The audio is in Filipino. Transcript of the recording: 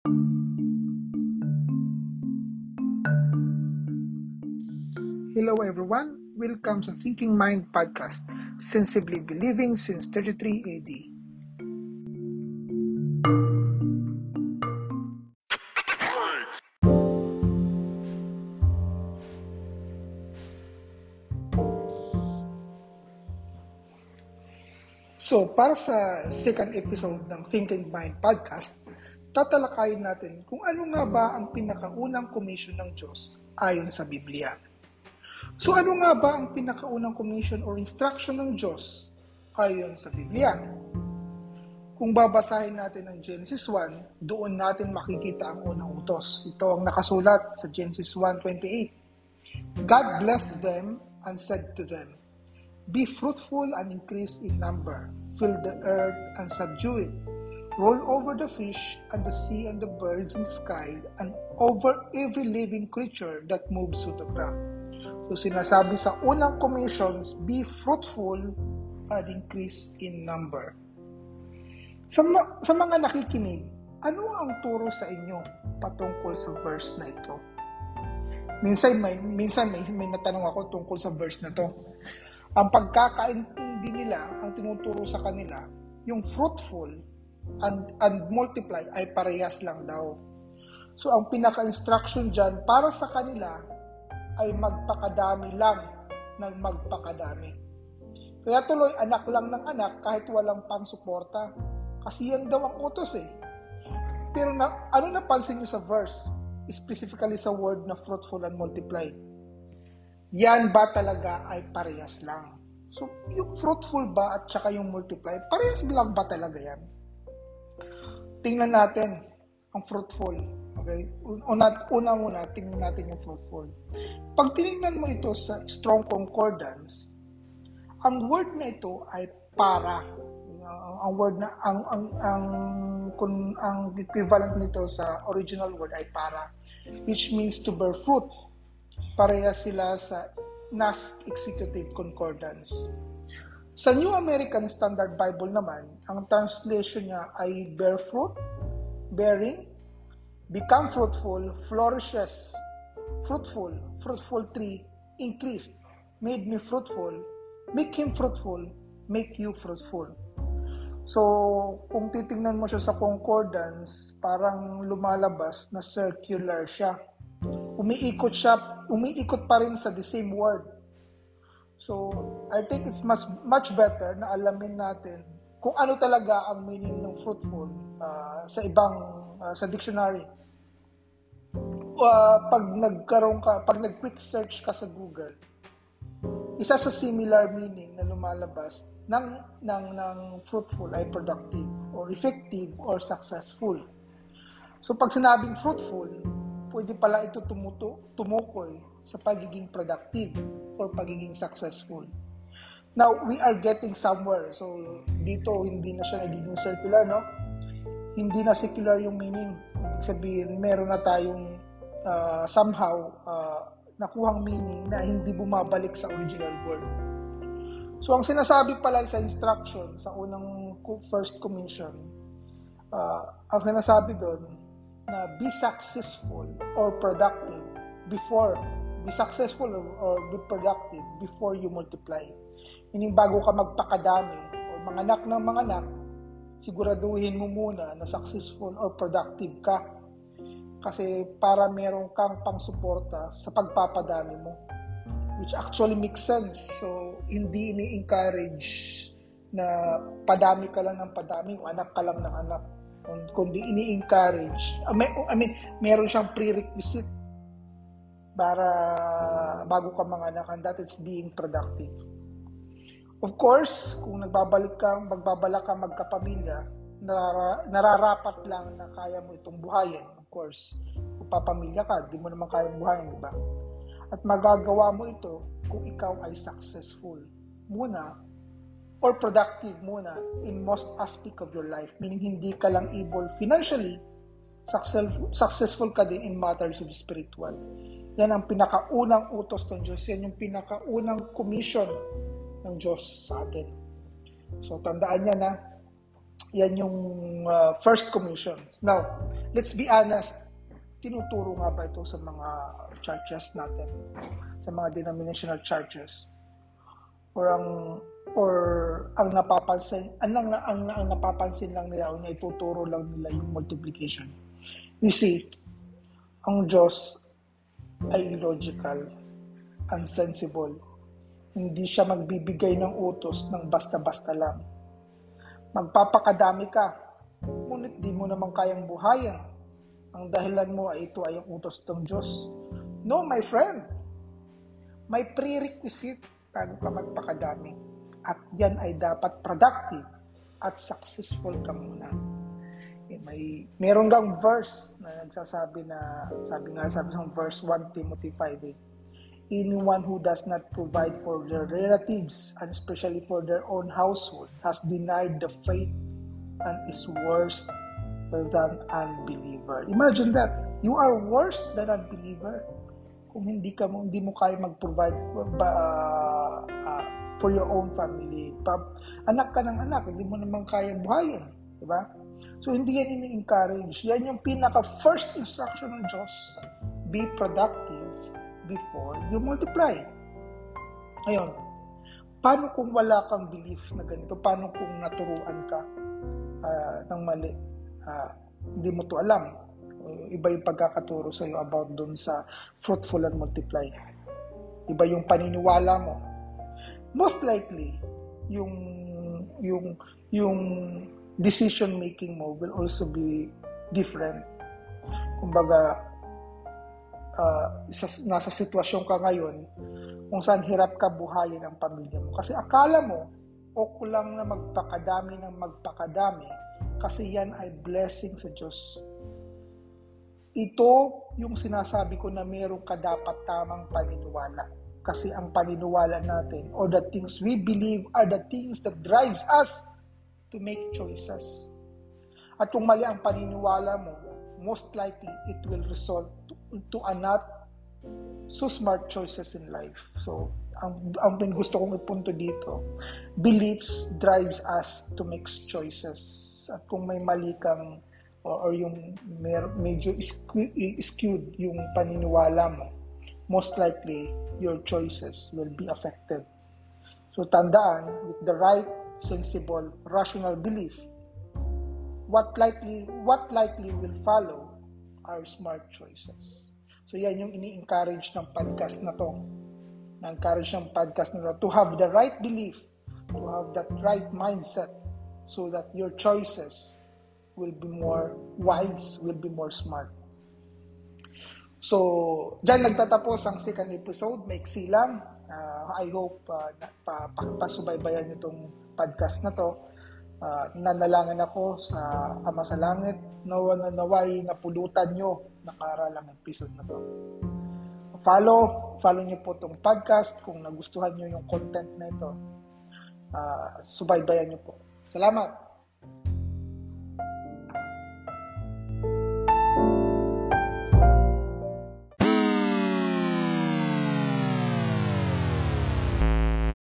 Hello everyone, welcome sa Thinking Mind Podcast, Sensibly Believing since 33 AD. So, para sa second episode ng Thinking Mind Podcast, tatalakayin natin kung ano nga ba ang pinakaunang commission ng Diyos ayon sa Biblia. So ano nga ba ang pinakaunang commission or instruction ng Diyos ayon sa Biblia? Kung babasahin natin ang Genesis 1, doon natin makikita ang unang utos. Ito ang nakasulat sa Genesis 1.28. God blessed them and said to them, Be fruitful and increase in number, fill the earth and subdue it, roll over the fish and the sea and the birds in the sky, and over every living creature that moves to the ground. So sinasabi sa unang commissions, be fruitful and increase in number. Sa, ma- sa mga nakikinig, ano ang turo sa inyo patungkol sa verse na ito? Minsan may minsan may, may natanong ako tungkol sa verse na to. Ang pagkakaintindi nila, ang tinuturo sa kanila, yung fruitful and, and multiply ay parehas lang daw. So ang pinaka-instruction dyan para sa kanila ay magpakadami lang ng magpakadami. Kaya tuloy, anak lang ng anak kahit walang pang-suporta. Kasi yan daw ang utos eh. Pero na, ano napansin nyo sa verse? Specifically sa word na fruitful and multiply. Yan ba talaga ay parehas lang? So, yung fruitful ba at saka yung multiply, parehas lang ba talaga yan? Tingnan natin ang fruitful. Okay? Una, una muna, tingnan natin yung fruitful. Pag tinignan mo ito sa strong concordance, ang word na ito ay para. Uh, ang word na ang ang ang kung ang equivalent nito sa original word ay para which means to bear fruit. Pareha sila sa NAS Executive Concordance. Sa New American Standard Bible naman, ang translation niya ay bear fruit, bearing, become fruitful, flourishes, fruitful, fruitful tree, increased, made me fruitful, make him fruitful, make you fruitful. So, kung titingnan mo siya sa concordance, parang lumalabas na circular siya. Umiikot siya, umiikot pa rin sa the same word. So, I think it's much much better na alamin natin kung ano talaga ang meaning ng fruitful uh, sa ibang uh, sa dictionary uh, pag nagkaroon ka, pag nag-quick search ka sa Google, isa sa similar meaning na lumalabas ng, ng, ng fruitful ay productive or effective or successful. So pag sinabing fruitful, pwede pala ito tumuto, tumukoy sa pagiging productive or pagiging successful. Now, we are getting somewhere. So, dito, hindi na siya nagiging circular, no? Hindi na secular yung meaning. Ibig sabihin, meron na tayong uh, somehow uh, nakuhang meaning na hindi bumabalik sa original word. So ang sinasabi pala sa instruction sa unang first commission, uh, ang sinasabi doon na be successful or productive before be successful or, be productive before you multiply. Meaning bago ka magpakadami o manganak ng manganak, siguraduhin mo muna na successful or productive ka kasi para meron kang pang-suporta sa pagpapadami mo. Which actually makes sense. So, hindi ini-encourage na padami ka lang ng padami o anak ka lang ng anak. Kundi ini-encourage. I mean, meron siyang prerequisite para bago ka mga anak and that is being productive. Of course, kung nagbabalik ka, magbabalak ka magkapamilya, nararapat lang na kaya mo itong buhayin course, kung papamilya ka, di mo naman kayang buhayin, di ba? At magagawa mo ito kung ikaw ay successful muna or productive muna in most aspect of your life. Meaning, hindi ka lang able financially, successful, successful ka din in matters of spiritual. Yan ang pinakaunang utos ng Diyos. Yan yung pinakaunang commission ng Diyos sa atin. So, tandaan niya na yan yung uh, first commission. Now, let's be honest, tinuturo nga ba ito sa mga churches natin? Sa mga denominational churches? Or ang or ang napapansin ang, ang, ang, ang napapansin lang nila o naituturo lang nila yung multiplication. You see, ang Diyos ay illogical, unsensible. Hindi siya magbibigay ng utos ng basta-basta lang. Magpapakadami ka, ngunit di mo naman kayang buhayan. Ang dahilan mo ay ito ay ang utos ng Diyos. No, my friend. May prerequisite bago ka magpakadami. At yan ay dapat productive at successful ka muna. Eh, may meron gang verse na nagsasabi na sabi nga sabi ng verse 1 Timothy 5 anyone who does not provide for their relatives and especially for their own household has denied the faith and is worse than unbeliever. Imagine that. You are worse than unbeliever kung hindi ka mo hindi mo kaya mag-provide uh, uh, for your own family. Pa, anak ka ng anak, hindi mo naman kaya buhayin, di ba? So hindi yan ini-encourage. Yan yung pinaka first instruction ng Diyos. Be productive before you multiply. Ayun. Paano kung wala kang belief na ganito? Paano kung naturuan ka uh, ng mali? Uh, hindi mo to alam. Iba yung pagkakaturo sa iyo about dun sa fruitful and multiply. Iba yung paniniwala mo. Most likely, yung yung yung decision making mo will also be different. Kumbaga, uh, nasa sitwasyon ka ngayon kung saan hirap ka buhayin ang pamilya mo. Kasi akala mo, okay lang na magpakadami ng magpakadami kasi yan ay blessing sa Diyos. Ito yung sinasabi ko na meron ka dapat tamang paniniwala. Kasi ang paniniwala natin or the things we believe are the things that drives us to make choices. At kung mali ang paniniwala mo, most likely it will result to, to a not so smart choices in life. So, ang, ang gusto kong ipunto dito, beliefs drives us to make choices. At kung may mali kang or, or yung mer, medyo skewed yung paniniwala mo, most likely your choices will be affected. So tandaan, with the right, sensible, rational belief, what likely what likely will follow are smart choices. So yan yung ini-encourage ng podcast na to. Na-encourage ng podcast na to to have the right belief, to have that right mindset so that your choices will be more wise, will be more smart. So, dyan nagtatapos ang second episode. Maiksi lang. Uh, I hope uh, pa, pa, pasubaybayan itong podcast na to uh, nanalangin ako sa Ama sa Langit nawa na naway napulutan nyo nakaralang episode na to. Follow, follow nyo po itong podcast kung nagustuhan nyo yung content na ito. Uh, subaybayan nyo po. Salamat!